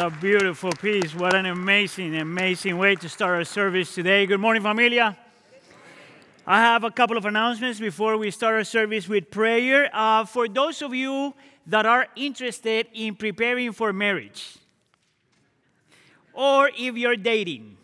What a beautiful piece. What an amazing, amazing way to start our service today. Good morning, familia. I have a couple of announcements before we start our service with prayer. Uh, for those of you that are interested in preparing for marriage, or if you're dating,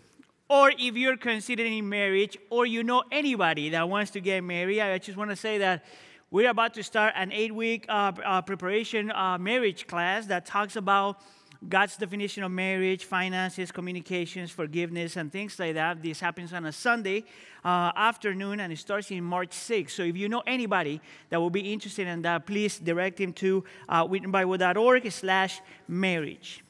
or if you're considering marriage, or you know anybody that wants to get married, I just want to say that we're about to start an eight week uh, uh, preparation uh, marriage class that talks about God's definition of marriage, finances, communications, forgiveness, and things like that. This happens on a Sunday uh, afternoon and it starts in March 6th. So if you know anybody that will be interested in that, please direct him to uh, wittenbible.org slash marriage.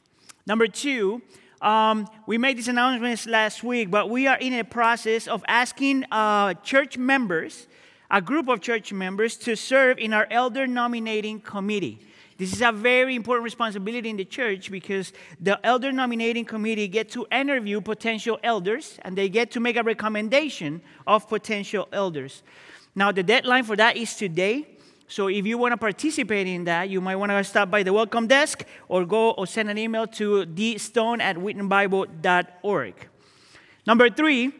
Number two, um, we made these announcements last week, but we are in a process of asking uh, church members, a group of church members, to serve in our elder nominating committee. This is a very important responsibility in the church because the elder nominating committee get to interview potential elders and they get to make a recommendation of potential elders. Now the deadline for that is today. So if you want to participate in that, you might want to stop by the welcome desk or go or send an email to dstone at wittenbible.org. Number three,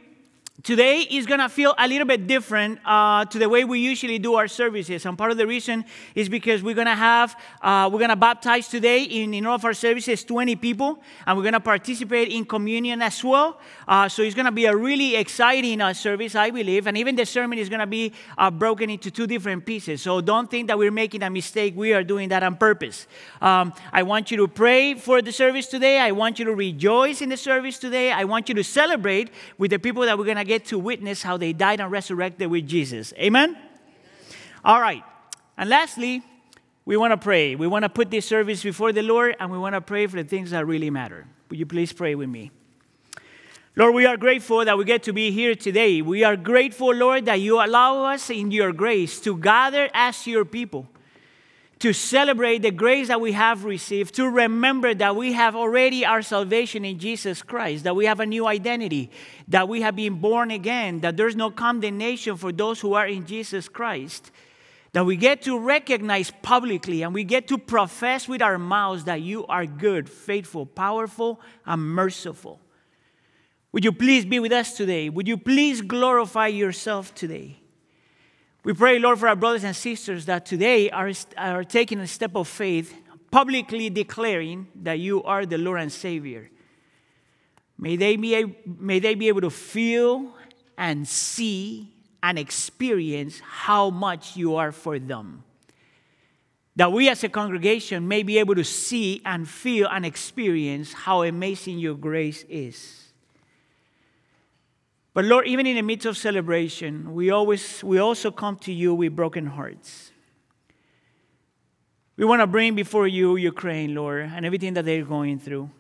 Today is going to feel a little bit different uh, to the way we usually do our services. And part of the reason is because we're going to have, uh, we're going to baptize today in, in all of our services 20 people, and we're going to participate in communion as well. Uh, so it's going to be a really exciting uh, service, I believe. And even the sermon is going to be uh, broken into two different pieces. So don't think that we're making a mistake. We are doing that on purpose. Um, I want you to pray for the service today. I want you to rejoice in the service today. I want you to celebrate with the people that we're going to get to witness how they died and resurrected with Jesus. Amen? All right. And lastly, we want to pray. We want to put this service before the Lord and we want to pray for the things that really matter. Would you please pray with me? Lord, we are grateful that we get to be here today. We are grateful, Lord, that you allow us in your grace to gather as your people to celebrate the grace that we have received, to remember that we have already our salvation in Jesus Christ, that we have a new identity, that we have been born again, that there's no condemnation for those who are in Jesus Christ, that we get to recognize publicly and we get to profess with our mouths that you are good, faithful, powerful, and merciful. Would you please be with us today? Would you please glorify yourself today? We pray, Lord, for our brothers and sisters that today are, are taking a step of faith, publicly declaring that you are the Lord and Savior. May they be, may they be able to feel and see and experience how much you are for them. That we as a congregation may be able to see and feel and experience how amazing your grace is. But Lord, even in the midst of celebration, we always we also come to you with broken hearts. We want to bring before you Ukraine, Lord, and everything that they're going through.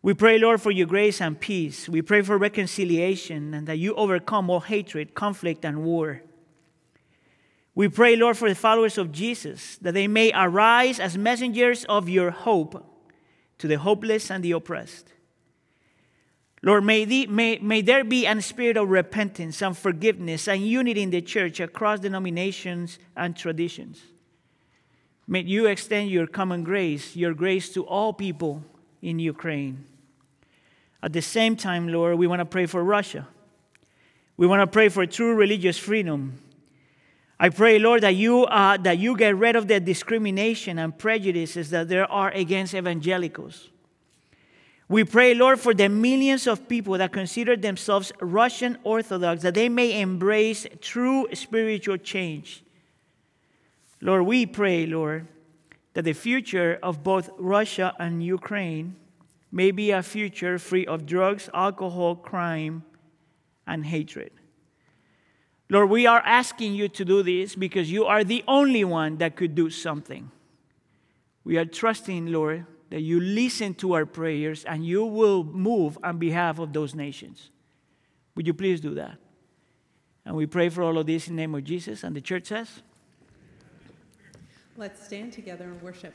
We pray, Lord, for your grace and peace. We pray for reconciliation and that you overcome all hatred, conflict, and war. We pray, Lord, for the followers of Jesus, that they may arise as messengers of your hope to the hopeless and the oppressed. Lord, may, the, may, may there be a spirit of repentance and forgiveness and unity in the church across denominations and traditions. May you extend your common grace, your grace to all people in Ukraine. At the same time, Lord, we want to pray for Russia. We want to pray for true religious freedom. I pray, Lord, that you, uh, that you get rid of the discrimination and prejudices that there are against evangelicals. We pray, Lord, for the millions of people that consider themselves Russian Orthodox, that they may embrace true spiritual change. Lord, we pray, Lord, that the future of both Russia and Ukraine may be a future free of drugs, alcohol, crime, and hatred. Lord, we are asking you to do this because you are the only one that could do something. We are trusting, Lord, that you listen to our prayers and you will move on behalf of those nations. Would you please do that? And we pray for all of this in the name of Jesus. And the church says, Let's stand together and worship.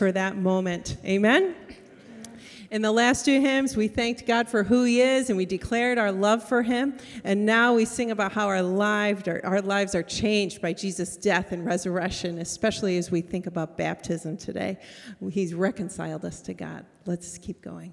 For that moment. Amen. In the last two hymns, we thanked God for who He is and we declared our love for Him. And now we sing about how our lives are, our lives are changed by Jesus' death and resurrection, especially as we think about baptism today. He's reconciled us to God. Let's keep going.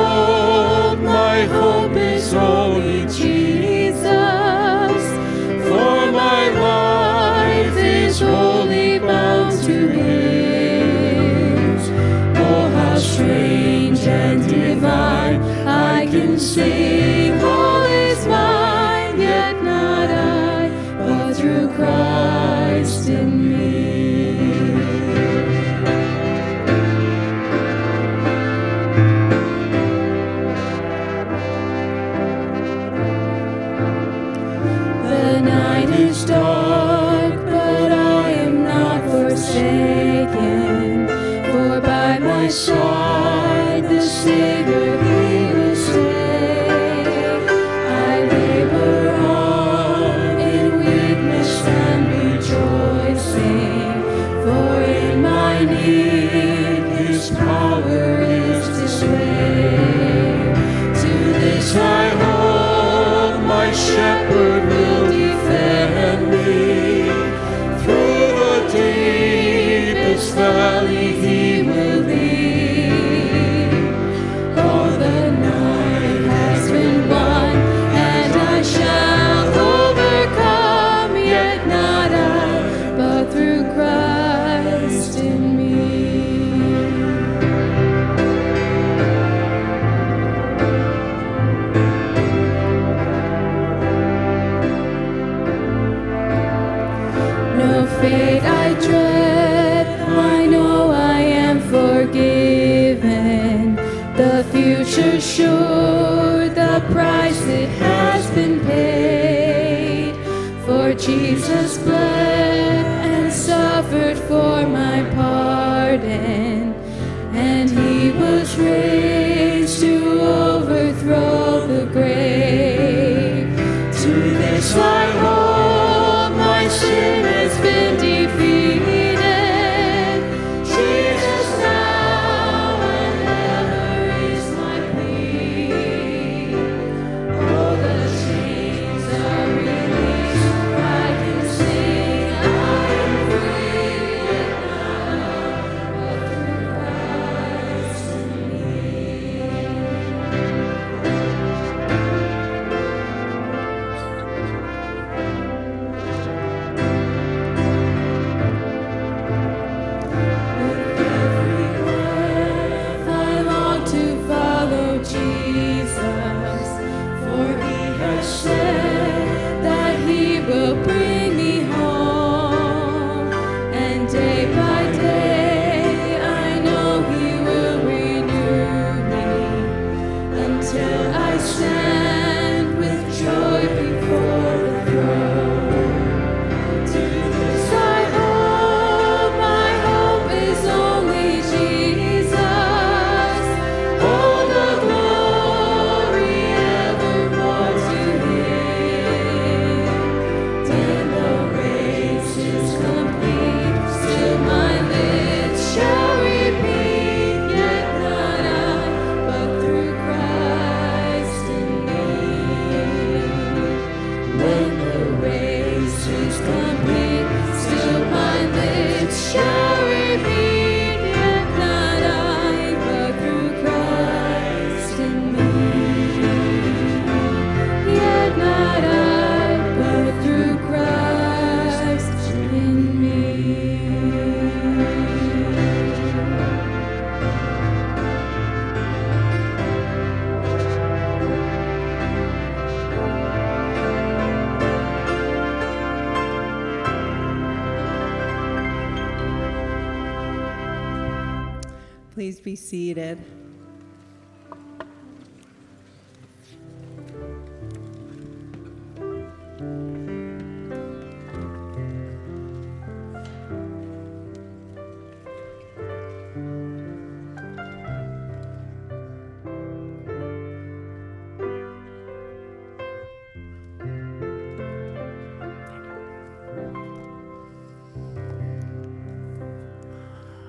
Please be seated.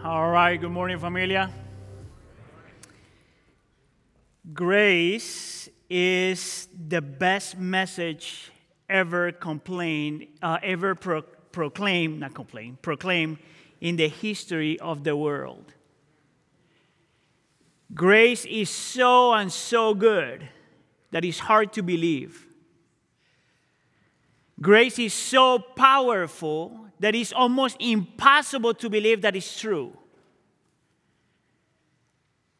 All right, good morning, familia. Grace is the best message ever complained, uh, ever pro- proclaimed, not complained, proclaimed in the history of the world. Grace is so and so good that it's hard to believe. Grace is so powerful that it's almost impossible to believe that it's true.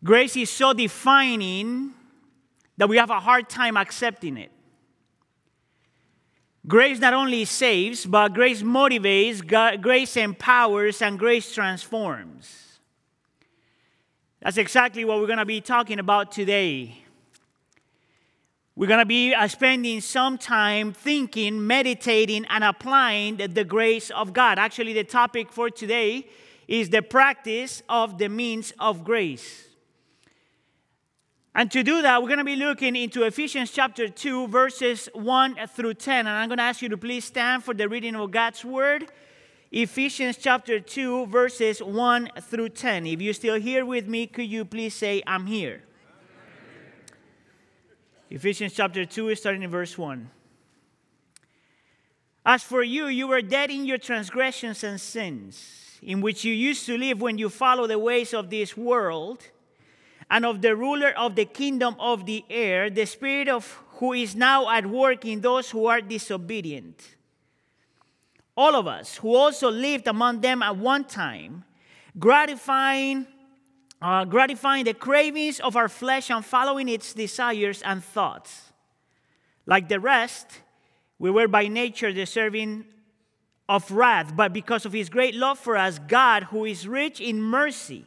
Grace is so defining that we have a hard time accepting it. Grace not only saves, but grace motivates, grace empowers, and grace transforms. That's exactly what we're going to be talking about today. We're going to be uh, spending some time thinking, meditating, and applying the, the grace of God. Actually, the topic for today is the practice of the means of grace. And to do that, we're going to be looking into Ephesians chapter 2, verses 1 through 10. And I'm going to ask you to please stand for the reading of God's word. Ephesians chapter 2, verses 1 through 10. If you're still here with me, could you please say, I'm here? Ephesians chapter 2, starting in verse 1. As for you, you were dead in your transgressions and sins, in which you used to live when you followed the ways of this world and of the ruler of the kingdom of the air, the spirit of who is now at work in those who are disobedient. All of us who also lived among them at one time, gratifying uh, gratifying the cravings of our flesh and following its desires and thoughts. Like the rest, we were by nature deserving of wrath, but because of his great love for us, God, who is rich in mercy,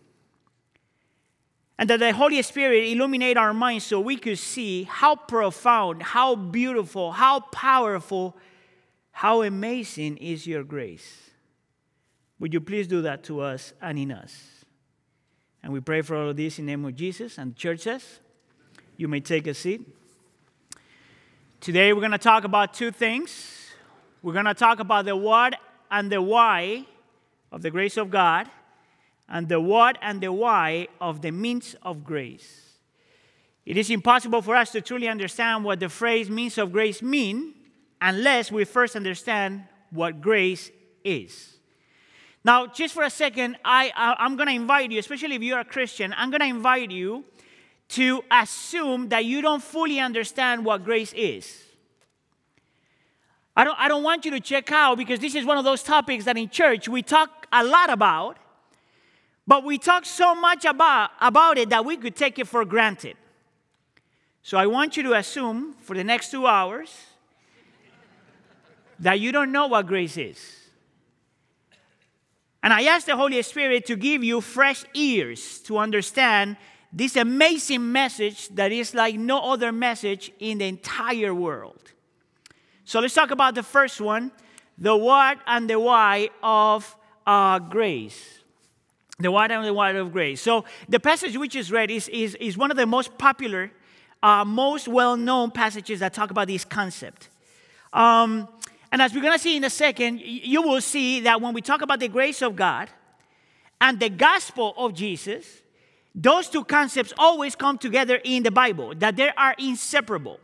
and that the Holy Spirit illuminate our minds so we could see how profound, how beautiful, how powerful, how amazing is your grace. Would you please do that to us and in us? And we pray for all of this in the name of Jesus and church you may take a seat. Today we're going to talk about two things. We're going to talk about the what and the why of the grace of God and the what and the why of the means of grace. It is impossible for us to truly understand what the phrase means of grace mean unless we first understand what grace is. Now, just for a second, I, I, am going to invite you, especially if you're a Christian, I'm going to invite you to assume that you don't fully understand what grace is. I don't, I don't want you to check out because this is one of those topics that in church we talk a lot about, but we talk so much about, about it that we could take it for granted. So I want you to assume for the next two hours that you don't know what grace is. And I ask the Holy Spirit to give you fresh ears to understand this amazing message that is like no other message in the entire world. So let's talk about the first one the what and the why of uh, grace. The what and the why of grace. So the passage which is read is, is, is one of the most popular, uh, most well known passages that talk about this concept. Um, and as we're going to see in a second, you will see that when we talk about the grace of God and the gospel of Jesus, those two concepts always come together in the Bible, that they are inseparable.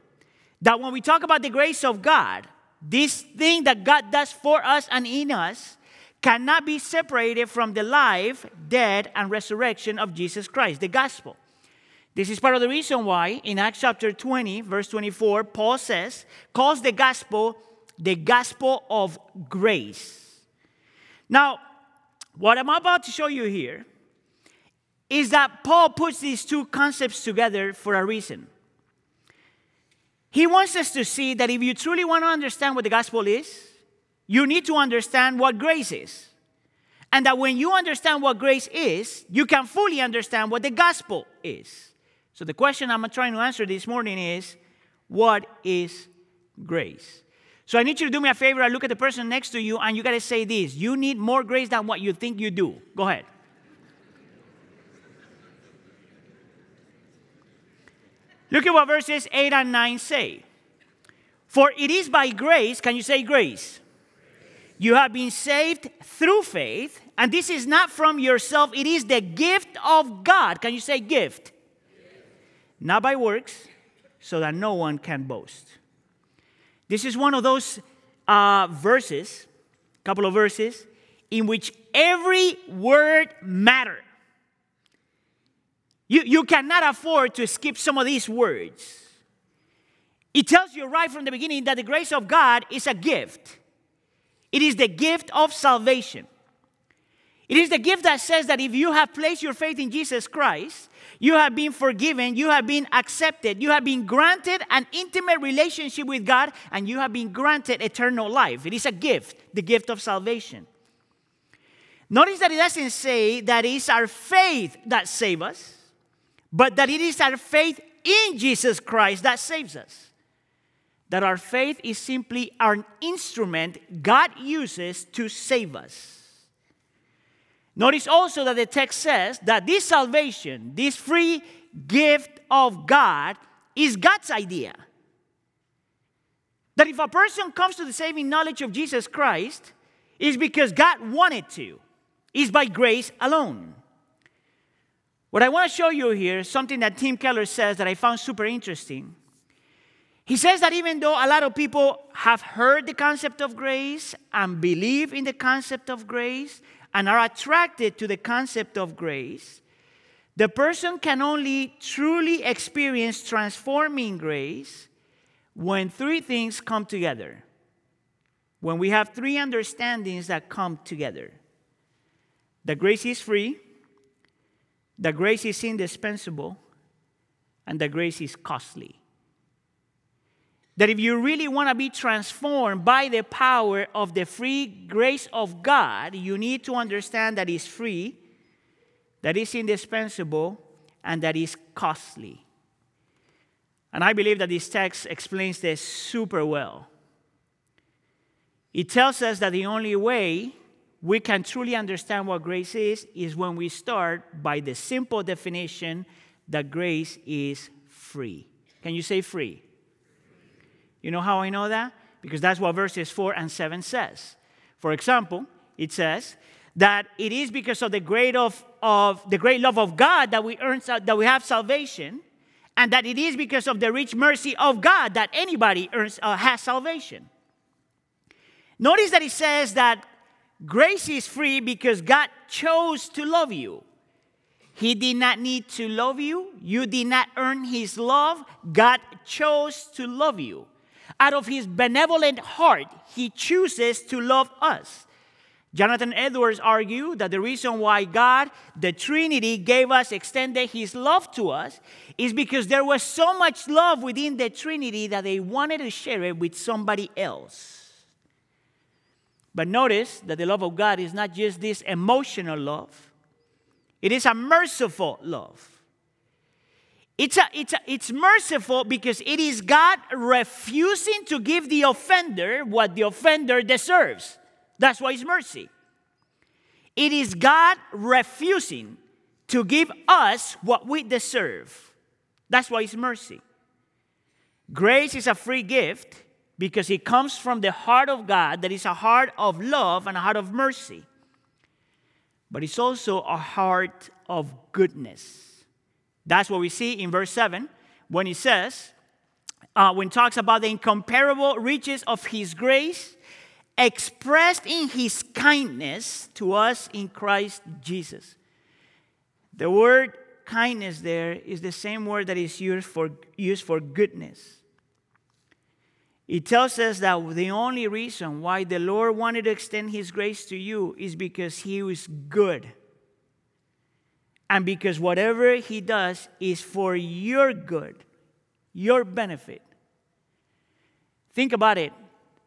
That when we talk about the grace of God, this thing that God does for us and in us cannot be separated from the life, death, and resurrection of Jesus Christ, the gospel. This is part of the reason why in Acts chapter 20, verse 24, Paul says, calls the gospel the gospel of grace. Now, what I'm about to show you here is that Paul puts these two concepts together for a reason. He wants us to see that if you truly want to understand what the gospel is, you need to understand what grace is. And that when you understand what grace is, you can fully understand what the gospel is. So, the question I'm trying to answer this morning is what is grace? So, I need you to do me a favor. I look at the person next to you, and you got to say this You need more grace than what you think you do. Go ahead. Look at what verses 8 and 9 say. For it is by grace, can you say grace? You have been saved through faith, and this is not from yourself, it is the gift of God. Can you say gift? Not by works, so that no one can boast. This is one of those uh, verses, a couple of verses, in which every word matters. You, you cannot afford to skip some of these words. It tells you right from the beginning that the grace of God is a gift. It is the gift of salvation. It is the gift that says that if you have placed your faith in Jesus Christ, you have been forgiven, you have been accepted, you have been granted an intimate relationship with God, and you have been granted eternal life. It is a gift, the gift of salvation. Notice that it doesn't say that it is our faith that saves us but that it is our faith in Jesus Christ that saves us. That our faith is simply an instrument God uses to save us. Notice also that the text says that this salvation, this free gift of God, is God's idea. That if a person comes to the saving knowledge of Jesus Christ, it's because God wanted to, it's by grace alone. What I want to show you here is something that Tim Keller says that I found super interesting. He says that even though a lot of people have heard the concept of grace and believe in the concept of grace and are attracted to the concept of grace, the person can only truly experience transforming grace when three things come together. When we have three understandings that come together. The grace is free, the grace is indispensable and the grace is costly. That if you really want to be transformed by the power of the free grace of God, you need to understand that it's free, that it's indispensable, and that it's costly. And I believe that this text explains this super well. It tells us that the only way we can truly understand what grace is is when we start by the simple definition that grace is free. Can you say free? You know how I know that? Because that's what verses 4 and 7 says. For example, it says that it is because of the great of, of the great love of God that we earn that we have salvation, and that it is because of the rich mercy of God that anybody earns uh, has salvation. Notice that it says that Grace is free because God chose to love you. He did not need to love you. You did not earn His love. God chose to love you. Out of His benevolent heart, He chooses to love us. Jonathan Edwards argued that the reason why God, the Trinity, gave us, extended His love to us is because there was so much love within the Trinity that they wanted to share it with somebody else. But notice that the love of God is not just this emotional love, it is a merciful love. It's, a, it's, a, it's merciful because it is God refusing to give the offender what the offender deserves. That's why it's mercy. It is God refusing to give us what we deserve. That's why it's mercy. Grace is a free gift because it comes from the heart of God, that is a heart of love and a heart of mercy. But it's also a heart of goodness. That's what we see in verse 7 when he says, uh, when talks about the incomparable riches of his grace expressed in his kindness to us in Christ Jesus. The word kindness there is the same word that is used for, used for goodness. It tells us that the only reason why the Lord wanted to extend His grace to you is because He was good. And because whatever He does is for your good, your benefit. Think about it.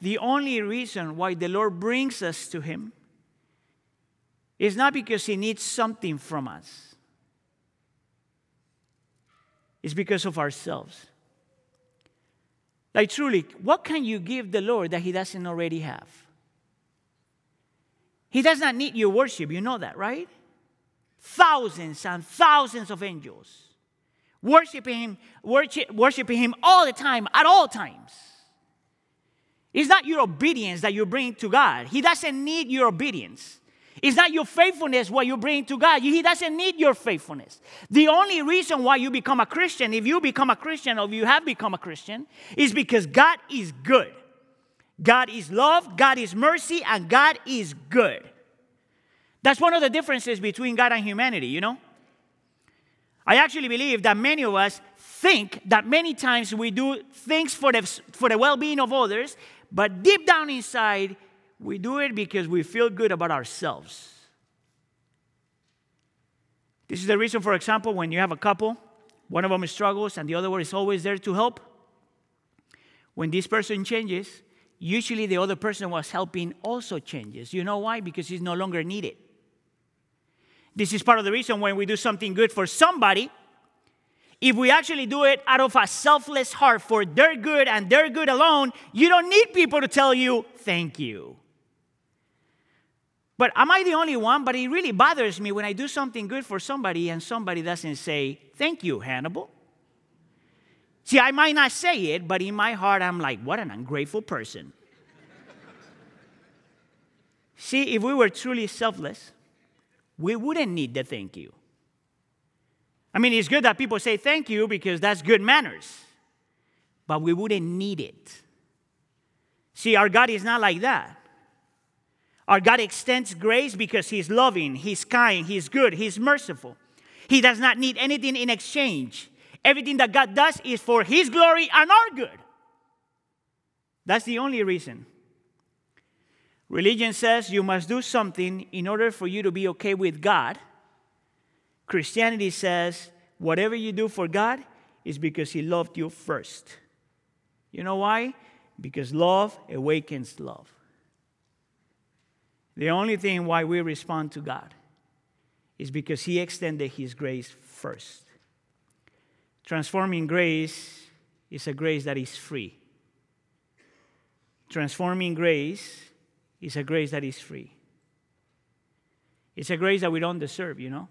The only reason why the Lord brings us to Him is not because He needs something from us, it's because of ourselves. Like, truly, what can you give the Lord that He doesn't already have? He does not need your worship, you know that, right? Thousands and thousands of angels worshiping Him, worship, worshiping Him all the time, at all times. It's not your obedience that you bring to God. He doesn't need your obedience. It's not your faithfulness what you bring to God. He doesn't need your faithfulness. The only reason why you become a Christian, if you become a Christian or you have become a Christian, is because God is good. God is love, God is mercy, and God is good. That's one of the differences between God and humanity, you know? I actually believe that many of us think that many times we do things for the, for the well being of others, but deep down inside, we do it because we feel good about ourselves. This is the reason, for example, when you have a couple, one of them struggles and the other one is always there to help. When this person changes, usually the other person was helping also changes. You know why? Because he's no longer needed. This is part of the reason when we do something good for somebody, if we actually do it out of a selfless heart for their good and their good alone, you don't need people to tell you, thank you. But am I the only one? But it really bothers me when I do something good for somebody and somebody doesn't say, Thank you, Hannibal. See, I might not say it, but in my heart, I'm like, What an ungrateful person. See, if we were truly selfless, we wouldn't need the thank you. I mean, it's good that people say thank you because that's good manners, but we wouldn't need it. See, our God is not like that. Our God extends grace because He's loving, He's kind, He's good, He's merciful. He does not need anything in exchange. Everything that God does is for His glory and our good. That's the only reason. Religion says you must do something in order for you to be okay with God. Christianity says whatever you do for God is because He loved you first. You know why? Because love awakens love. The only thing why we respond to God is because He extended His grace first. Transforming grace is a grace that is free. Transforming grace is a grace that is free. It's a grace that we don't deserve, you know?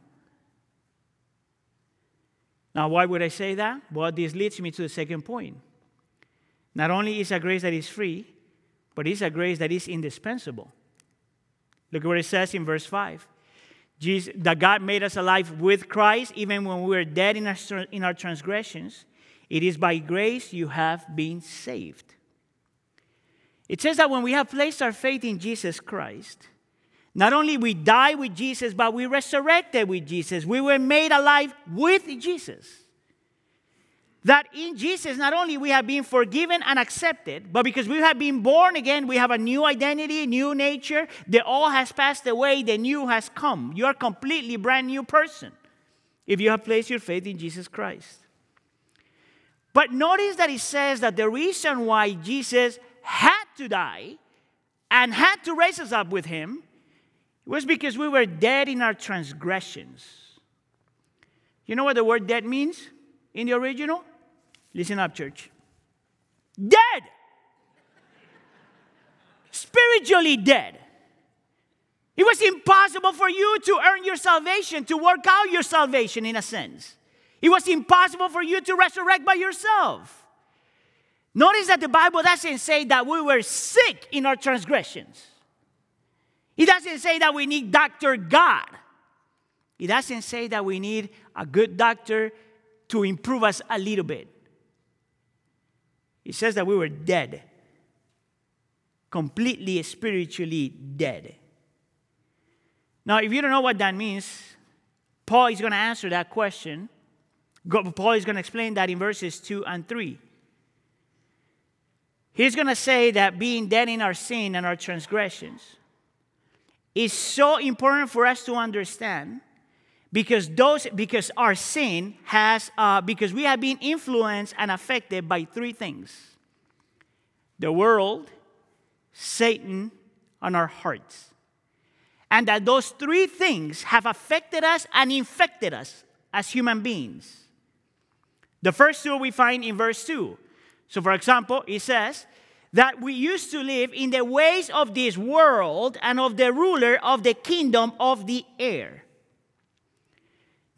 Now, why would I say that? Well, this leads me to the second point. Not only is a grace that is free, but it's a grace that is indispensable. Look at what it says in verse 5. Jesus, that God made us alive with Christ even when we were dead in our, in our transgressions. It is by grace you have been saved. It says that when we have placed our faith in Jesus Christ, not only we die with Jesus, but we resurrected with Jesus. We were made alive with Jesus that in Jesus, not only we have been forgiven and accepted, but because we have been born again, we have a new identity, new nature. The old has passed away, the new has come. You are a completely brand new person if you have placed your faith in Jesus Christ. But notice that it says that the reason why Jesus had to die and had to raise us up with him was because we were dead in our transgressions. You know what the word dead means in the original? Listen up, church. Dead. Spiritually dead. It was impossible for you to earn your salvation, to work out your salvation in a sense. It was impossible for you to resurrect by yourself. Notice that the Bible doesn't say that we were sick in our transgressions. It doesn't say that we need Dr. God. It doesn't say that we need a good doctor to improve us a little bit. It says that we were dead, completely spiritually dead. Now, if you don't know what that means, Paul is going to answer that question. Paul is going to explain that in verses 2 and 3. He's going to say that being dead in our sin and our transgressions is so important for us to understand because those because our sin has uh, because we have been influenced and affected by three things. The world satan and our hearts. And that those three things have affected us and infected us as human beings. The first two we find in verse 2 so for example it says that we used to live in the ways of this world and of the ruler of the kingdom of the air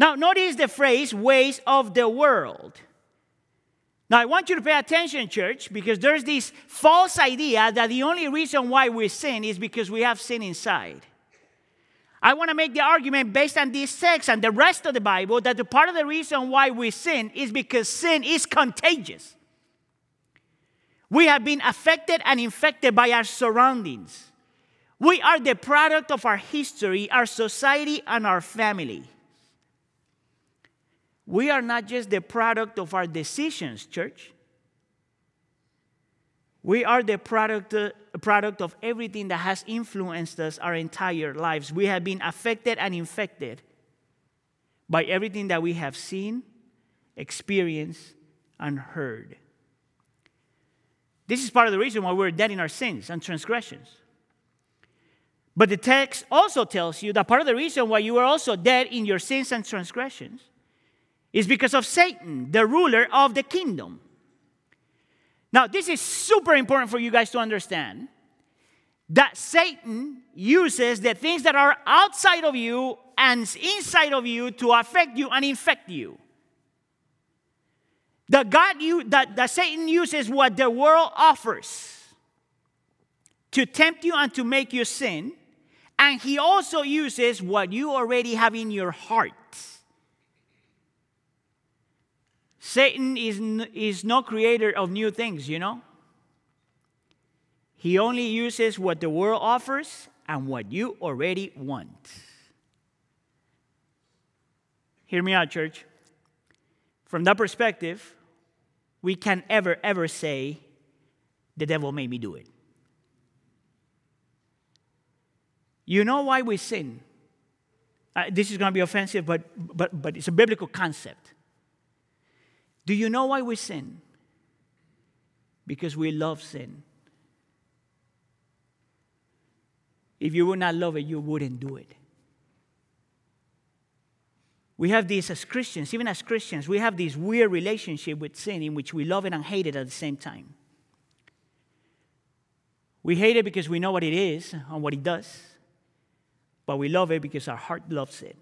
now, notice the phrase ways of the world. Now, I want you to pay attention, church, because there's this false idea that the only reason why we sin is because we have sin inside. I want to make the argument based on this text and the rest of the Bible that the part of the reason why we sin is because sin is contagious. We have been affected and infected by our surroundings. We are the product of our history, our society, and our family. We are not just the product of our decisions, church. We are the product, uh, product of everything that has influenced us our entire lives. We have been affected and infected by everything that we have seen, experienced, and heard. This is part of the reason why we're dead in our sins and transgressions. But the text also tells you that part of the reason why you are also dead in your sins and transgressions is because of Satan, the ruler of the kingdom. Now, this is super important for you guys to understand that Satan uses the things that are outside of you and inside of you to affect you and infect you. That God you that, that Satan uses what the world offers to tempt you and to make you sin, and he also uses what you already have in your heart Satan is, is no creator of new things, you know? He only uses what the world offers and what you already want. Hear me out, church. From that perspective, we can ever, ever say, the devil made me do it. You know why we sin? Uh, this is going to be offensive, but, but, but it's a biblical concept. Do you know why we sin? Because we love sin. If you would not love it, you wouldn't do it. We have this as Christians, even as Christians, we have this weird relationship with sin in which we love it and hate it at the same time. We hate it because we know what it is and what it does, but we love it because our heart loves it.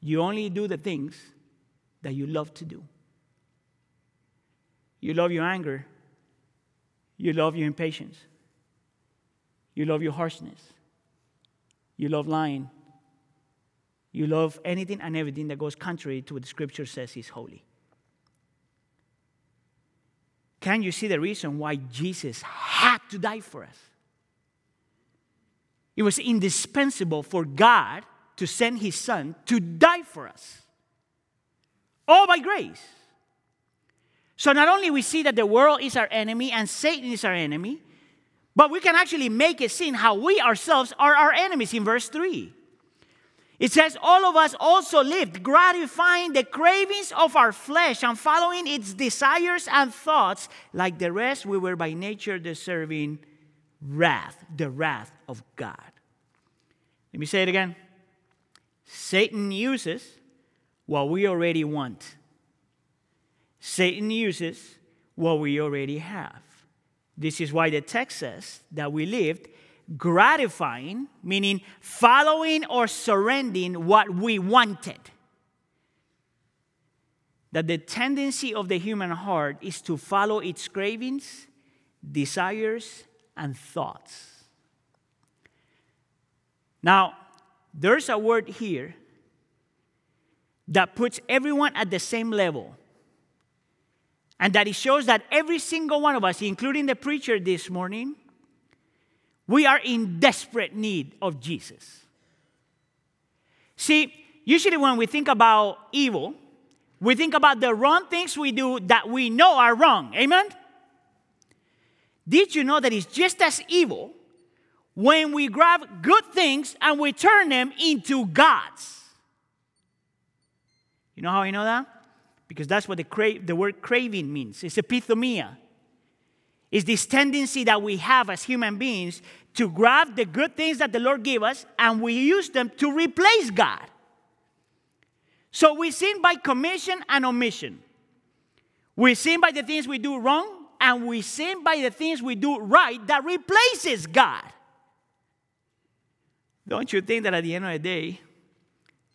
You only do the things that you love to do. You love your anger. You love your impatience. You love your harshness. You love lying. You love anything and everything that goes contrary to what the scripture says is holy. Can you see the reason why Jesus had to die for us? It was indispensable for God to send his son to die for us all by grace. So not only we see that the world is our enemy and Satan is our enemy, but we can actually make it seem how we ourselves are our enemies in verse 3. It says, All of us also lived, gratifying the cravings of our flesh and following its desires and thoughts. Like the rest, we were by nature deserving wrath, the wrath of God. Let me say it again. Satan uses what we already want. Satan uses what we already have. This is why the text says that we lived gratifying, meaning following or surrendering what we wanted. that the tendency of the human heart is to follow its cravings, desires, and thoughts. Now, there's a word here that puts everyone at the same level. And that it shows that every single one of us, including the preacher this morning, we are in desperate need of Jesus. See, usually when we think about evil, we think about the wrong things we do that we know are wrong. Amen? Did you know that it's just as evil when we grab good things and we turn them into gods? You know how I know that? Because that's what the, cra- the word craving means. It's epithumia. It's this tendency that we have as human beings to grab the good things that the Lord gave us and we use them to replace God. So we sin by commission and omission. We sin by the things we do wrong, and we sin by the things we do right that replaces God. Don't you think that at the end of the day,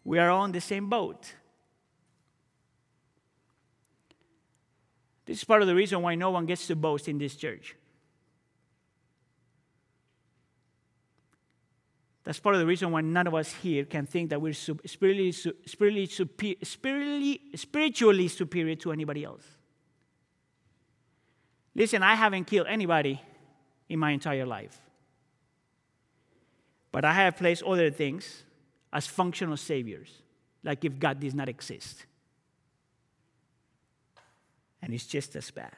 we are all in the same boat? This is part of the reason why no one gets to boast in this church. That's part of the reason why none of us here can think that we're spiritually, spiritually, spiritually, spiritually superior to anybody else. Listen, I haven't killed anybody in my entire life. But I have placed other things as functional saviors, like if God does not exist. And it's just as bad.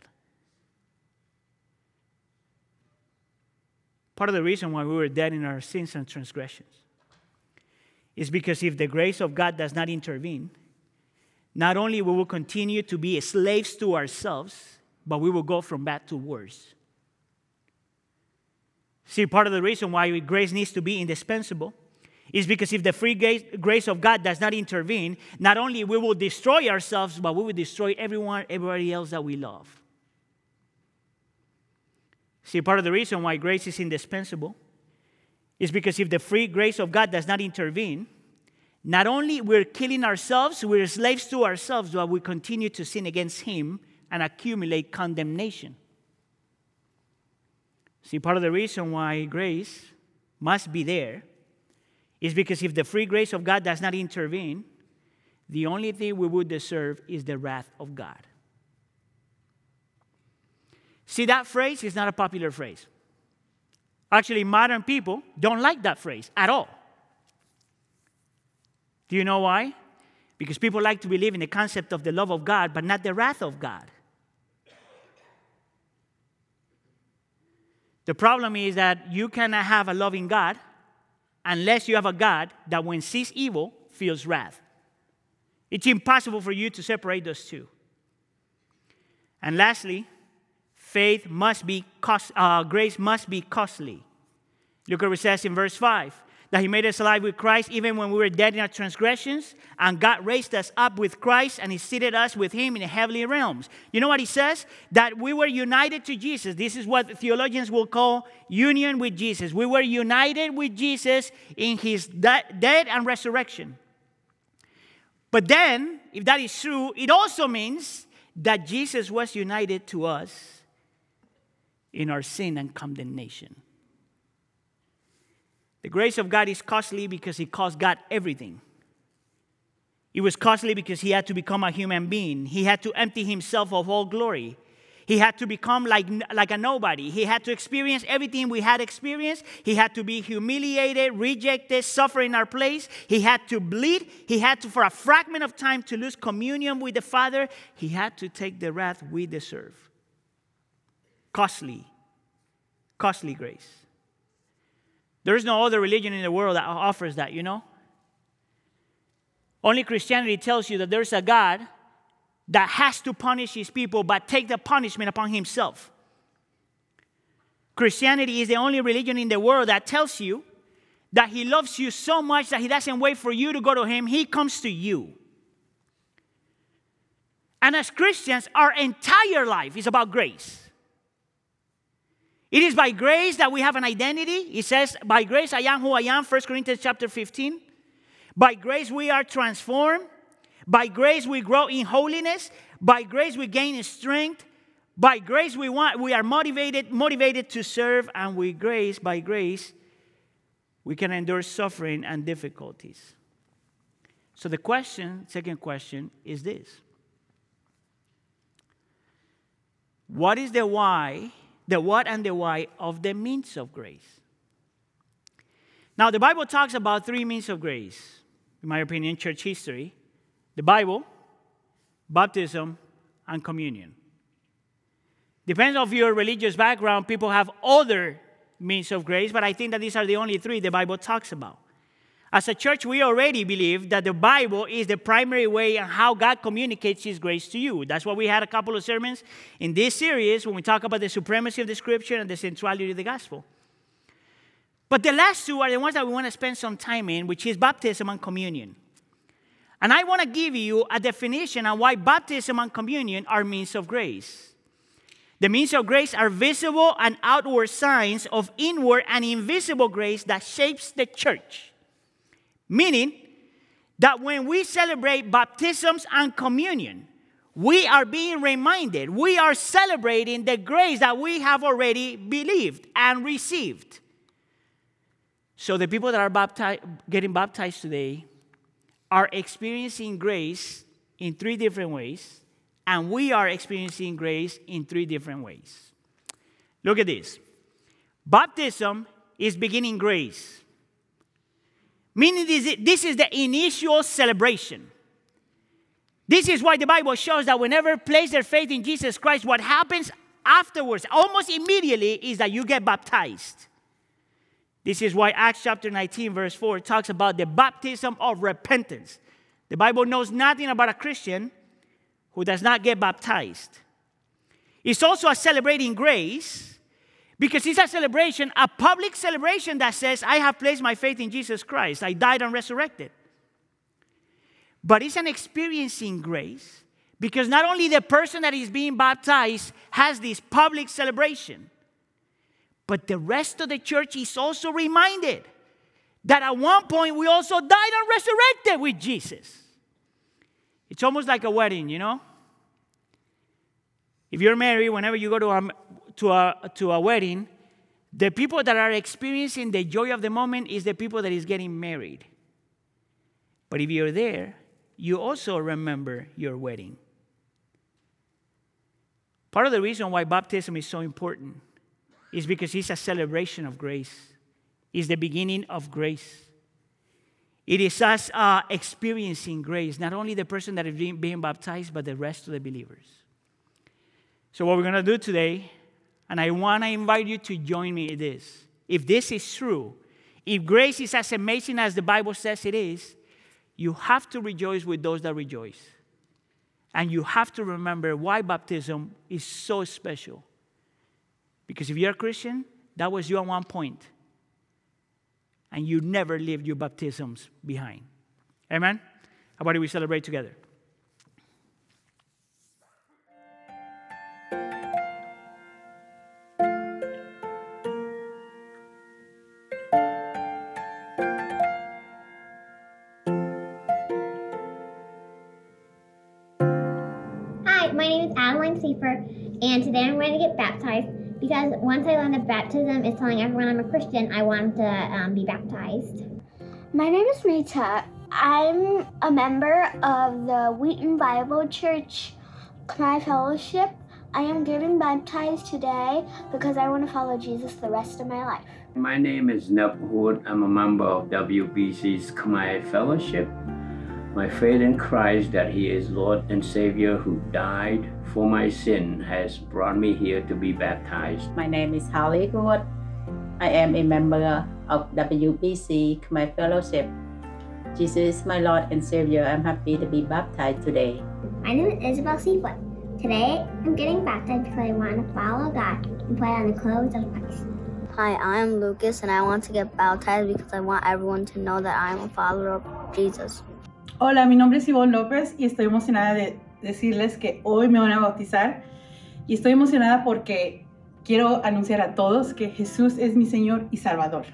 Part of the reason why we were dead in our sins and transgressions is because if the grace of God does not intervene, not only will we continue to be slaves to ourselves, but we will go from bad to worse. See, part of the reason why grace needs to be indispensable is because if the free grace of God does not intervene, not only we will destroy ourselves, but we will destroy everyone, everybody else that we love. See, part of the reason why grace is indispensable is because if the free grace of God does not intervene, not only we're killing ourselves, we're slaves to ourselves, but we continue to sin against Him and accumulate condemnation. See, part of the reason why grace must be there is because if the free grace of God does not intervene, the only thing we would deserve is the wrath of God. See, that phrase is not a popular phrase. Actually, modern people don't like that phrase at all. Do you know why? Because people like to believe in the concept of the love of God, but not the wrath of God. The problem is that you cannot have a loving God unless you have a God that, when sees evil, feels wrath. It's impossible for you to separate those two. And lastly, faith must be cost, uh, grace must be costly. Look what it says in verse 5 that he made us alive with Christ even when we were dead in our transgressions, and God raised us up with Christ and he seated us with him in the heavenly realms. You know what he says? That we were united to Jesus. This is what theologians will call union with Jesus. We were united with Jesus in his de- death and resurrection. But then, if that is true, it also means that Jesus was united to us in our sin and condemnation. The grace of God is costly because it cost God everything. It was costly because he had to become a human being. He had to empty himself of all glory. He had to become like, like a nobody. He had to experience everything we had experienced. He had to be humiliated, rejected, suffer in our place. He had to bleed. He had to, for a fragment of time, to lose communion with the Father. He had to take the wrath we deserve costly, costly grace. There is no other religion in the world that offers that, you know? Only Christianity tells you that there's a God that has to punish his people, but take the punishment upon himself. Christianity is the only religion in the world that tells you that he loves you so much that he doesn't wait for you to go to him, he comes to you. And as Christians, our entire life is about grace. It is by grace that we have an identity. It says, by grace I am who I am, 1 Corinthians chapter 15. By grace we are transformed. By grace we grow in holiness. By grace we gain strength. By grace we want we are motivated motivated to serve and with grace by grace we can endure suffering and difficulties. So the question, second question is this. What is the why, the what and the why of the means of grace? Now, the Bible talks about three means of grace, in my opinion, church history the Bible, baptism, and communion. Depends on your religious background, people have other means of grace, but I think that these are the only three the Bible talks about. As a church, we already believe that the Bible is the primary way and how God communicates His grace to you. That's why we had a couple of sermons in this series when we talk about the supremacy of the Scripture and the centrality of the gospel. But the last two are the ones that we want to spend some time in, which is baptism and communion. And I want to give you a definition on why baptism and communion are means of grace. The means of grace are visible and outward signs of inward and invisible grace that shapes the church. Meaning that when we celebrate baptisms and communion, we are being reminded, we are celebrating the grace that we have already believed and received. So the people that are baptized, getting baptized today are experiencing grace in three different ways, and we are experiencing grace in three different ways. Look at this baptism is beginning grace, meaning this, this is the initial celebration. This is why the Bible shows that whenever place their faith in Jesus Christ, what happens afterwards, almost immediately, is that you get baptized. This is why Acts chapter 19, verse 4 talks about the baptism of repentance. The Bible knows nothing about a Christian who does not get baptized. It's also a celebrating grace because it's a celebration, a public celebration that says, I have placed my faith in Jesus Christ. I died and resurrected. But it's an experiencing grace because not only the person that is being baptized has this public celebration, but the rest of the church is also reminded that at one point we also died and resurrected with Jesus. It's almost like a wedding, you know? If you're married, whenever you go to a, to a, to a wedding, the people that are experiencing the joy of the moment is the people that is getting married. But if you're there, you also remember your wedding. Part of the reason why baptism is so important is because it's a celebration of grace. It's the beginning of grace. It is us uh, experiencing grace, not only the person that is being, being baptized, but the rest of the believers. So, what we're going to do today, and I want to invite you to join me in this. If this is true, if grace is as amazing as the Bible says it is, you have to rejoice with those that rejoice. And you have to remember why baptism is so special. Because if you're a Christian, that was you at one point. And you never leave your baptisms behind. Amen? How about we celebrate together? And I'm going to get baptized because once I learned that baptism is telling everyone I'm a Christian, I want to um, be baptized. My name is Rita. I'm a member of the Wheaton Bible Church Khmer Fellowship. I am getting baptized today because I want to follow Jesus the rest of my life. My name is Nep Hood. I'm a member of WBC's Khmer Fellowship. My faith in Christ that He is Lord and Savior who died for my sin has brought me here to be baptized. My name is Holly Good. I am a member of WBC Khmer Fellowship. Jesus is my Lord and Savior. I'm happy to be baptized today. My name is Isabel Seafoot. Today I'm getting baptized because I want to follow God and put on the clothes of Christ. Hi, I'm Lucas and I want to get baptized because I want everyone to know that I'm a follower of Jesus. Hola, mi nombre es Ivonne López y estoy emocionada de decirles que hoy me van a bautizar y estoy emocionada porque quiero anunciar a todos que Jesús es mi Señor y Salvador.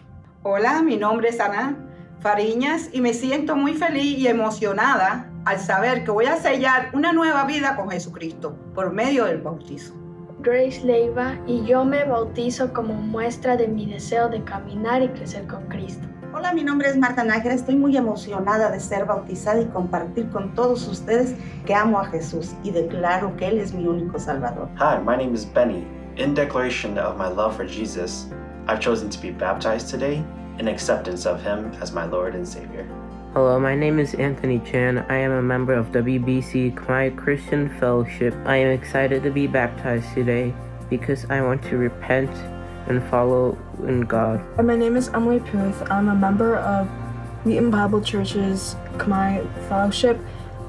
Hola, mi nombre es Ana. Fariñas y me siento muy feliz y emocionada al saber que voy a sellar una nueva vida con Jesucristo por medio del bautizo. Grace Leiva y yo me bautizo como muestra de mi deseo de caminar y crecer con Cristo. Hola, mi nombre es Marta Nájera. Estoy muy emocionada de ser bautizada y compartir con todos ustedes que amo a Jesús y declaro que Él es mi único Salvador. Hi, my name is Benny. In declaration of my love for Jesus, I've chosen to be baptized today in acceptance of Him as my Lord and Savior. Hello, my name is Anthony Chan. I am a member of WBC Khmer Christian Fellowship. I am excited to be baptized today because I want to repent and follow in God. My name is Emily Puth. I'm a member of Wheaton Bible Church's Khmer Fellowship,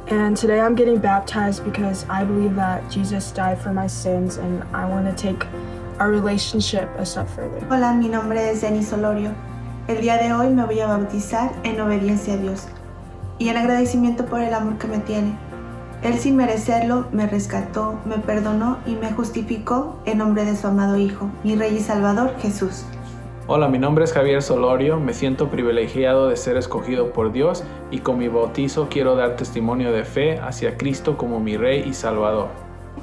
and today I'm getting baptized because I believe that Jesus died for my sins and I want to take our relationship a step further. Hola, mi nombre es Denis Olorio. El día de hoy me voy a bautizar en obediencia a Dios y en agradecimiento por el amor que me tiene. Él sin merecerlo me rescató, me perdonó y me justificó en nombre de su amado Hijo, mi Rey y Salvador Jesús. Hola, mi nombre es Javier Solorio, me siento privilegiado de ser escogido por Dios y con mi bautizo quiero dar testimonio de fe hacia Cristo como mi Rey y Salvador.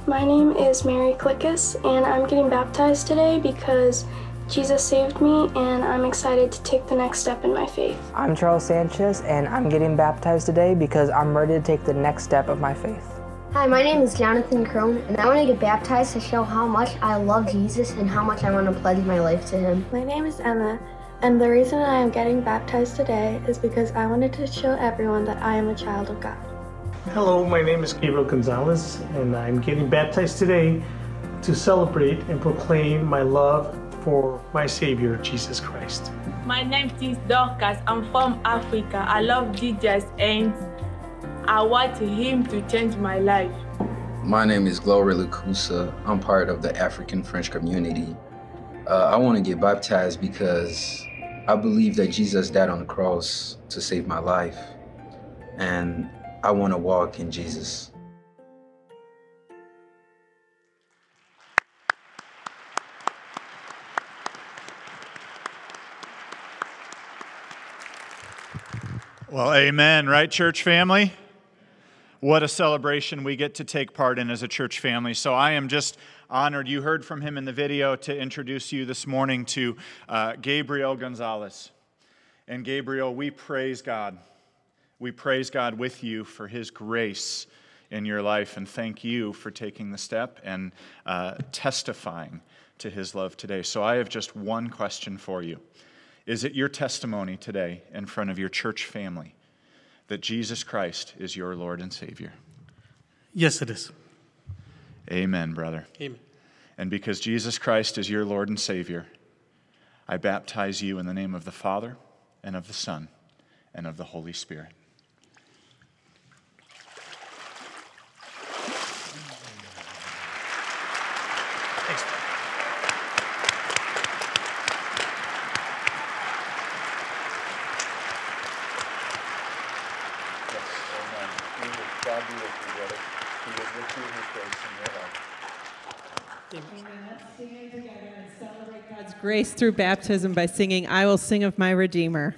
My name is Mary Clickus and I'm getting baptized today because Jesus saved me, and I'm excited to take the next step in my faith. I'm Charles Sanchez, and I'm getting baptized today because I'm ready to take the next step of my faith. Hi, my name is Jonathan Crone, and I want to get baptized to show how much I love Jesus and how much I want to pledge my life to Him. My name is Emma, and the reason I am getting baptized today is because I wanted to show everyone that I am a child of God. Hello, my name is Gabriel Gonzalez, and I'm getting baptized today to celebrate and proclaim my love for my Savior, Jesus Christ. My name is Dorcas. I'm from Africa. I love Jesus and I want Him to change my life. My name is Gloria Lucusa. I'm part of the African French community. Uh, I want to get baptized because I believe that Jesus died on the cross to save my life. And I want to walk in Jesus. Well, amen, right, church family? What a celebration we get to take part in as a church family. So I am just honored. You heard from him in the video to introduce you this morning to uh, Gabriel Gonzalez. And Gabriel, we praise God. We praise God with you for his grace in your life and thank you for taking the step and uh, testifying to his love today. So I have just one question for you. Is it your testimony today in front of your church family that Jesus Christ is your Lord and Savior? Yes, it is. Amen, brother. Amen. And because Jesus Christ is your Lord and Savior, I baptize you in the name of the Father and of the Son and of the Holy Spirit. Grace through baptism by singing, I will sing of my Redeemer.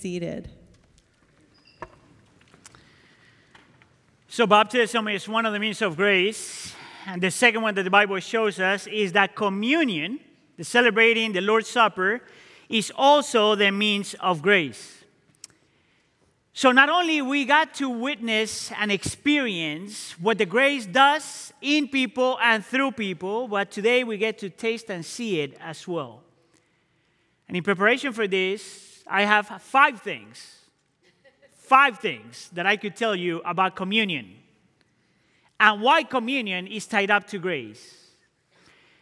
Seated. So, baptism is one of the means of grace. And the second one that the Bible shows us is that communion, the celebrating the Lord's Supper, is also the means of grace. So not only we got to witness and experience what the grace does in people and through people, but today we get to taste and see it as well. And in preparation for this, I have five things. Five things that I could tell you about communion and why communion is tied up to grace.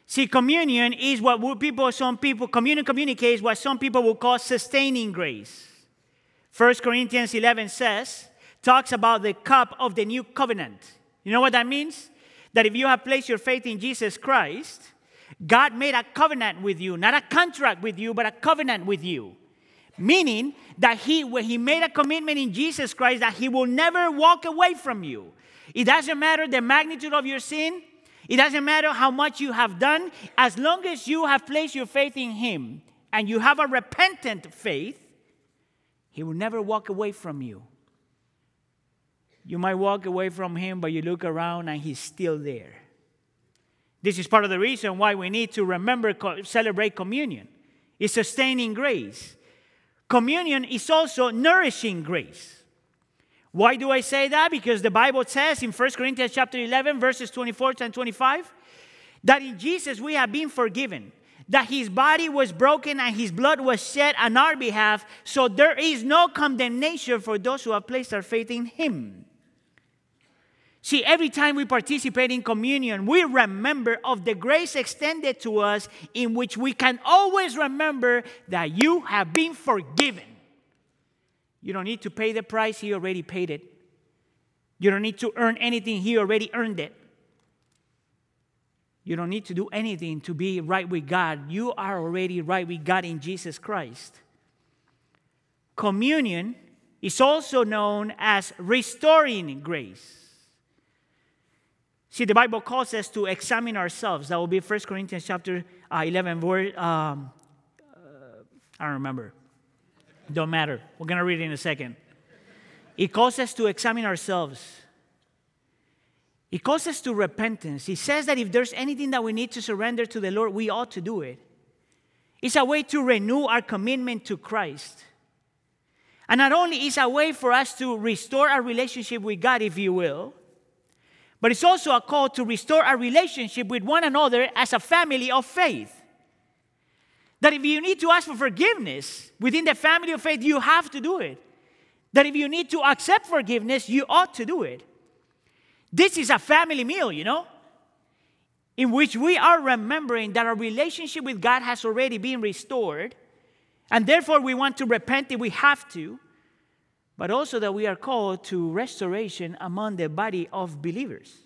See, communion is what people, some people, communion communicates what some people will call sustaining grace. 1 Corinthians 11 says, talks about the cup of the new covenant. You know what that means? That if you have placed your faith in Jesus Christ, God made a covenant with you, not a contract with you, but a covenant with you. Meaning that he, when he made a commitment in Jesus Christ, that he will never walk away from you. It doesn't matter the magnitude of your sin, it doesn't matter how much you have done, as long as you have placed your faith in him and you have a repentant faith, he will never walk away from you. You might walk away from him, but you look around and he's still there. This is part of the reason why we need to remember, celebrate communion. It's sustaining grace. Communion is also nourishing grace. Why do I say that? Because the Bible says in 1 Corinthians chapter 11, verses 24 and 25, that in Jesus we have been forgiven that his body was broken and his blood was shed on our behalf, so there is no condemnation for those who have placed their faith in him. See, every time we participate in communion, we remember of the grace extended to us, in which we can always remember that you have been forgiven. You don't need to pay the price, He already paid it. You don't need to earn anything, He already earned it. You don't need to do anything to be right with God. You are already right with God in Jesus Christ. Communion is also known as restoring grace. See, the Bible calls us to examine ourselves. That will be 1 Corinthians chapter uh, 11, verse, um, uh, I don't remember. Don't matter. We're going to read it in a second. It calls us to examine ourselves. It calls us to repentance. He says that if there's anything that we need to surrender to the Lord, we ought to do it. It's a way to renew our commitment to Christ. And not only is a way for us to restore our relationship with God, if you will, but it's also a call to restore our relationship with one another as a family of faith. That if you need to ask for forgiveness within the family of faith, you have to do it. That if you need to accept forgiveness, you ought to do it. This is a family meal, you know, in which we are remembering that our relationship with God has already been restored, and therefore we want to repent if we have to, but also that we are called to restoration among the body of believers.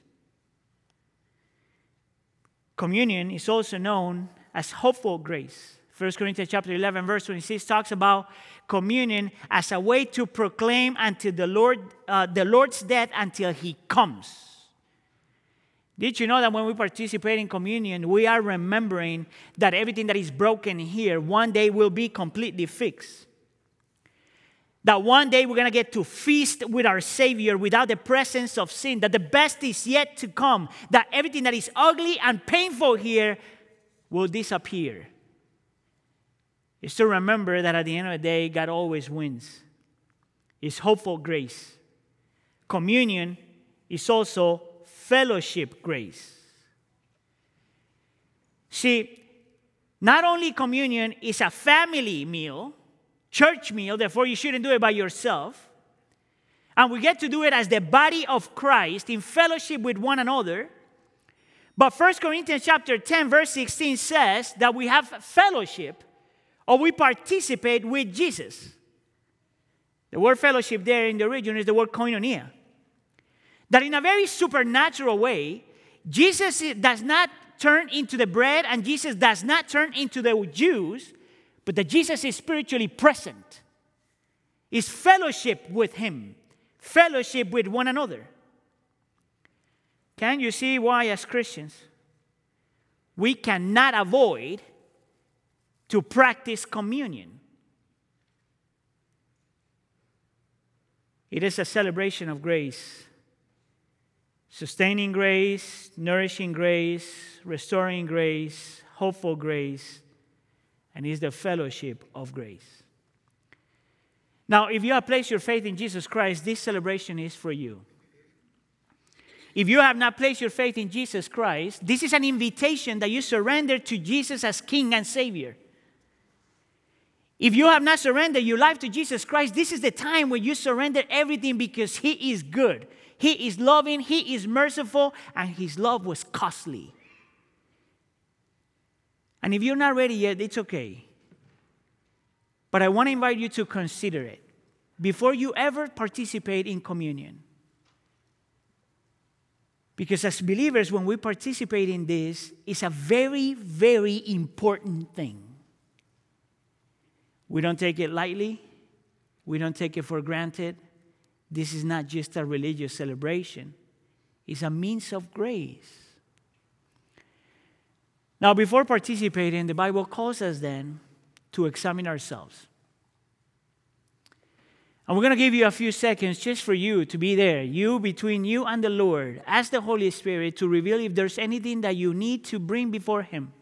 Communion is also known as hopeful grace. 1 Corinthians chapter 11 verse 26 talks about communion as a way to proclaim until the Lord uh, the Lord's death until he comes. Did you know that when we participate in communion, we are remembering that everything that is broken here one day will be completely fixed? That one day we're going to get to feast with our Savior without the presence of sin, that the best is yet to come, that everything that is ugly and painful here will disappear is to remember that at the end of the day, God always wins. It's hopeful grace. Communion is also fellowship grace. See, not only communion is a family meal, church meal, therefore you shouldn't do it by yourself. And we get to do it as the body of Christ in fellowship with one another. But 1 Corinthians chapter 10 verse 16 says that we have fellowship or we participate with Jesus. The word fellowship there in the region is the word koinonia. That in a very supernatural way, Jesus does not turn into the bread and Jesus does not turn into the juice, but that Jesus is spiritually present. Is fellowship with Him, fellowship with one another. Can you see why, as Christians, we cannot avoid to practice communion. It is a celebration of grace sustaining grace, nourishing grace, restoring grace, hopeful grace, and is the fellowship of grace. Now, if you have placed your faith in Jesus Christ, this celebration is for you. If you have not placed your faith in Jesus Christ, this is an invitation that you surrender to Jesus as King and Savior. If you have not surrendered your life to Jesus Christ, this is the time when you surrender everything because He is good, He is loving, He is merciful, and His love was costly. And if you're not ready yet, it's okay. But I want to invite you to consider it before you ever participate in communion. Because as believers, when we participate in this, it's a very, very important thing. We don't take it lightly, we don't take it for granted. This is not just a religious celebration, it's a means of grace. Now, before participating, the Bible calls us then to examine ourselves. And we're going to give you a few seconds just for you to be there, you between you and the Lord. Ask the Holy Spirit to reveal if there's anything that you need to bring before Him.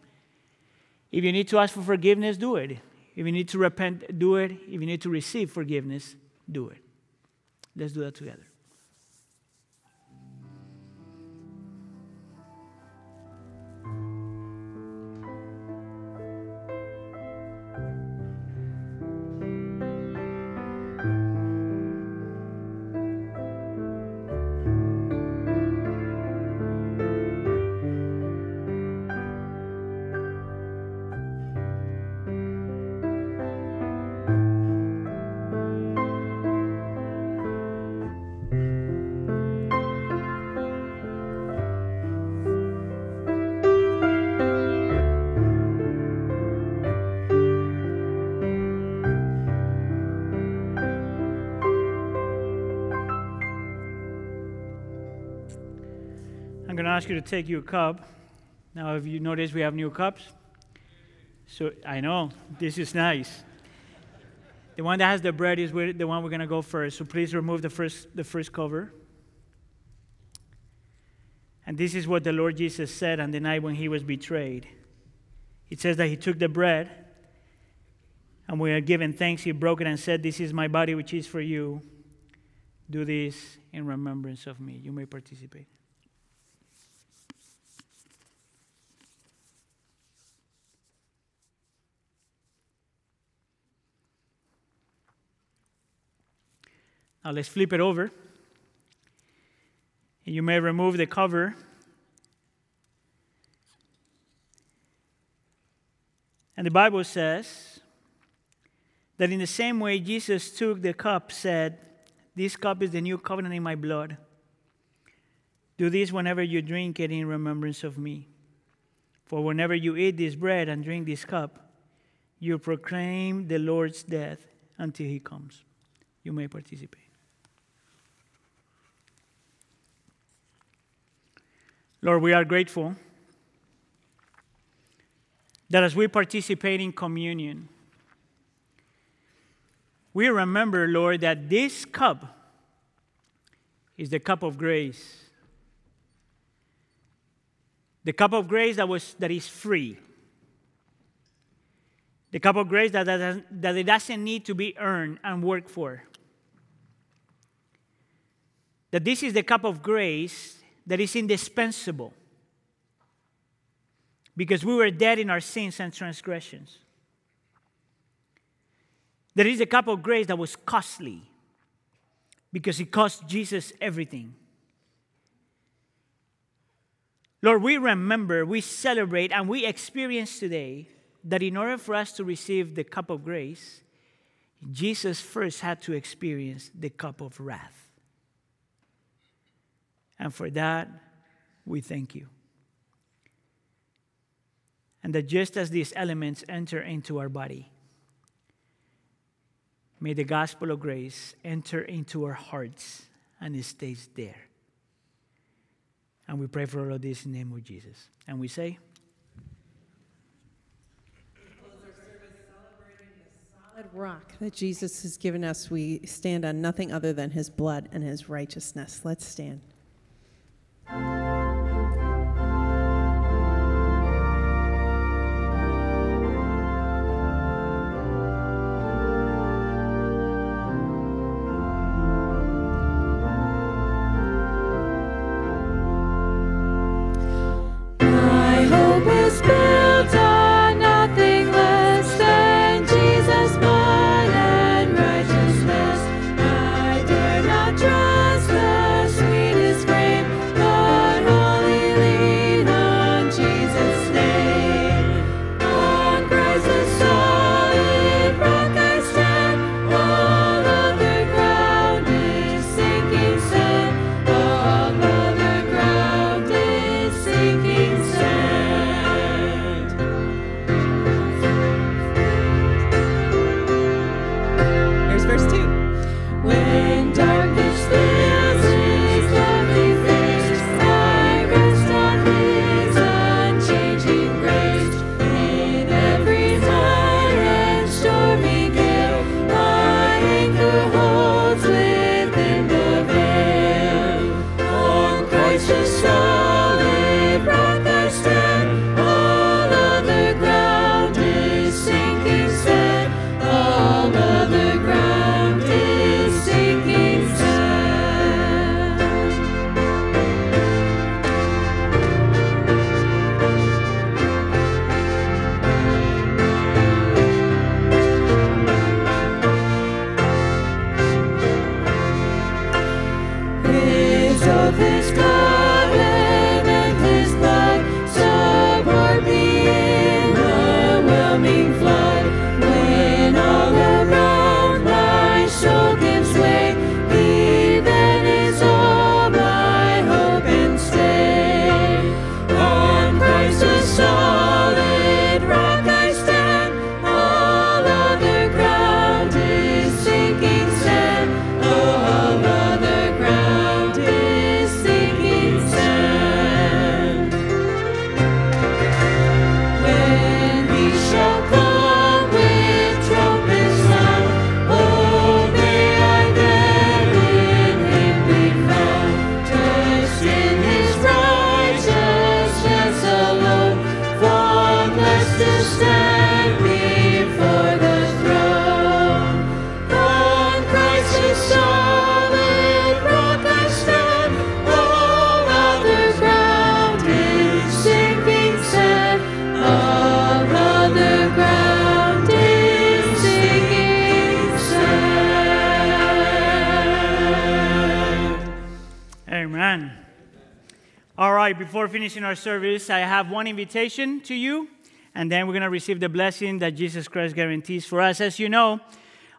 If you need to ask for forgiveness, do it. If you need to repent, do it. If you need to receive forgiveness, do it. Let's do that together. Ask you to take your cup. Now, if you notice, we have new cups. So I know this is nice. The one that has the bread is the one we're going to go first. So please remove the first, the first cover. And this is what the Lord Jesus said on the night when he was betrayed. It says that he took the bread, and he had given thanks, he broke it and said, This is my body, which is for you. Do this in remembrance of me. You may participate. Now let's flip it over. And you may remove the cover. And the Bible says that in the same way Jesus took the cup, said, This cup is the new covenant in my blood. Do this whenever you drink it in remembrance of me. For whenever you eat this bread and drink this cup, you proclaim the Lord's death until he comes. You may participate. Lord, we are grateful that as we participate in communion, we remember, Lord, that this cup is the cup of grace. The cup of grace that, was, that is free. The cup of grace that, that, that it doesn't need to be earned and worked for. That this is the cup of grace that is indispensable because we were dead in our sins and transgressions. There is a cup of grace that was costly because it cost Jesus everything. Lord, we remember, we celebrate, and we experience today that in order for us to receive the cup of grace, Jesus first had to experience the cup of wrath. And for that, we thank you. And that just as these elements enter into our body, may the gospel of grace enter into our hearts and it stays there. And we pray for all of this in the name of Jesus. And we say, We close our service celebrating the solid rock that Jesus has given us, we stand on nothing other than his blood and his righteousness. Let's stand. My I have one invitation to you, and then we're going to receive the blessing that Jesus Christ guarantees for us. As you know,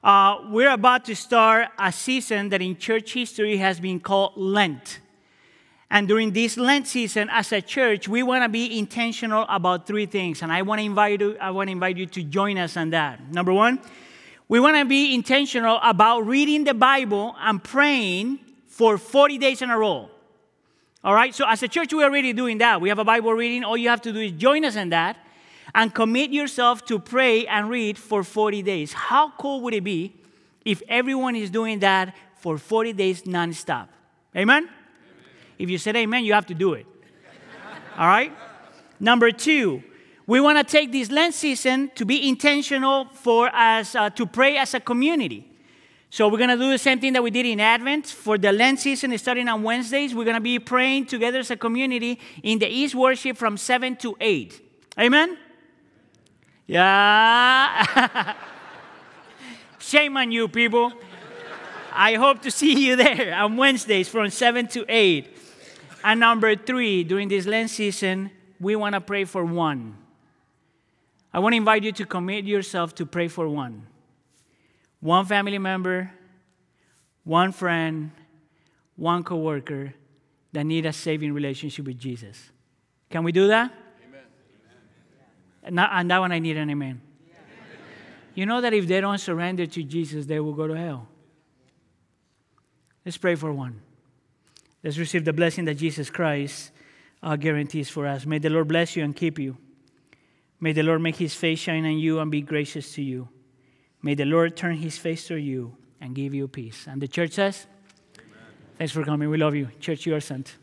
uh, we're about to start a season that in church history has been called Lent. And during this Lent season, as a church, we want to be intentional about three things, and I want to invite you. I want to invite you to join us on that. Number one, we want to be intentional about reading the Bible and praying for 40 days in a row. All right, so as a church, we're already doing that. We have a Bible reading. All you have to do is join us in that and commit yourself to pray and read for 40 days. How cool would it be if everyone is doing that for 40 days nonstop? Amen? If you said amen, you have to do it. All right? Number two, we want to take this Lent season to be intentional for us uh, to pray as a community. So we're going to do the same thing that we did in Advent. For the Lent season, starting on Wednesdays, we're going to be praying together as a community in the East worship from 7 to 8. Amen? Yeah. Shame on you, people. I hope to see you there on Wednesdays from 7 to 8. And number three, during this Lent season, we want to pray for one. I want to invite you to commit yourself to pray for one. One family member, one friend, one coworker that need a saving relationship with Jesus. Can we do that? Amen. And that, and that one I need an amen. You know that if they don't surrender to Jesus, they will go to hell. Let's pray for one. Let's receive the blessing that Jesus Christ uh, guarantees for us. May the Lord bless you and keep you. May the Lord make his face shine on you and be gracious to you. May the Lord turn his face to you and give you peace. And the church says, Thanks for coming. We love you. Church, you are sent.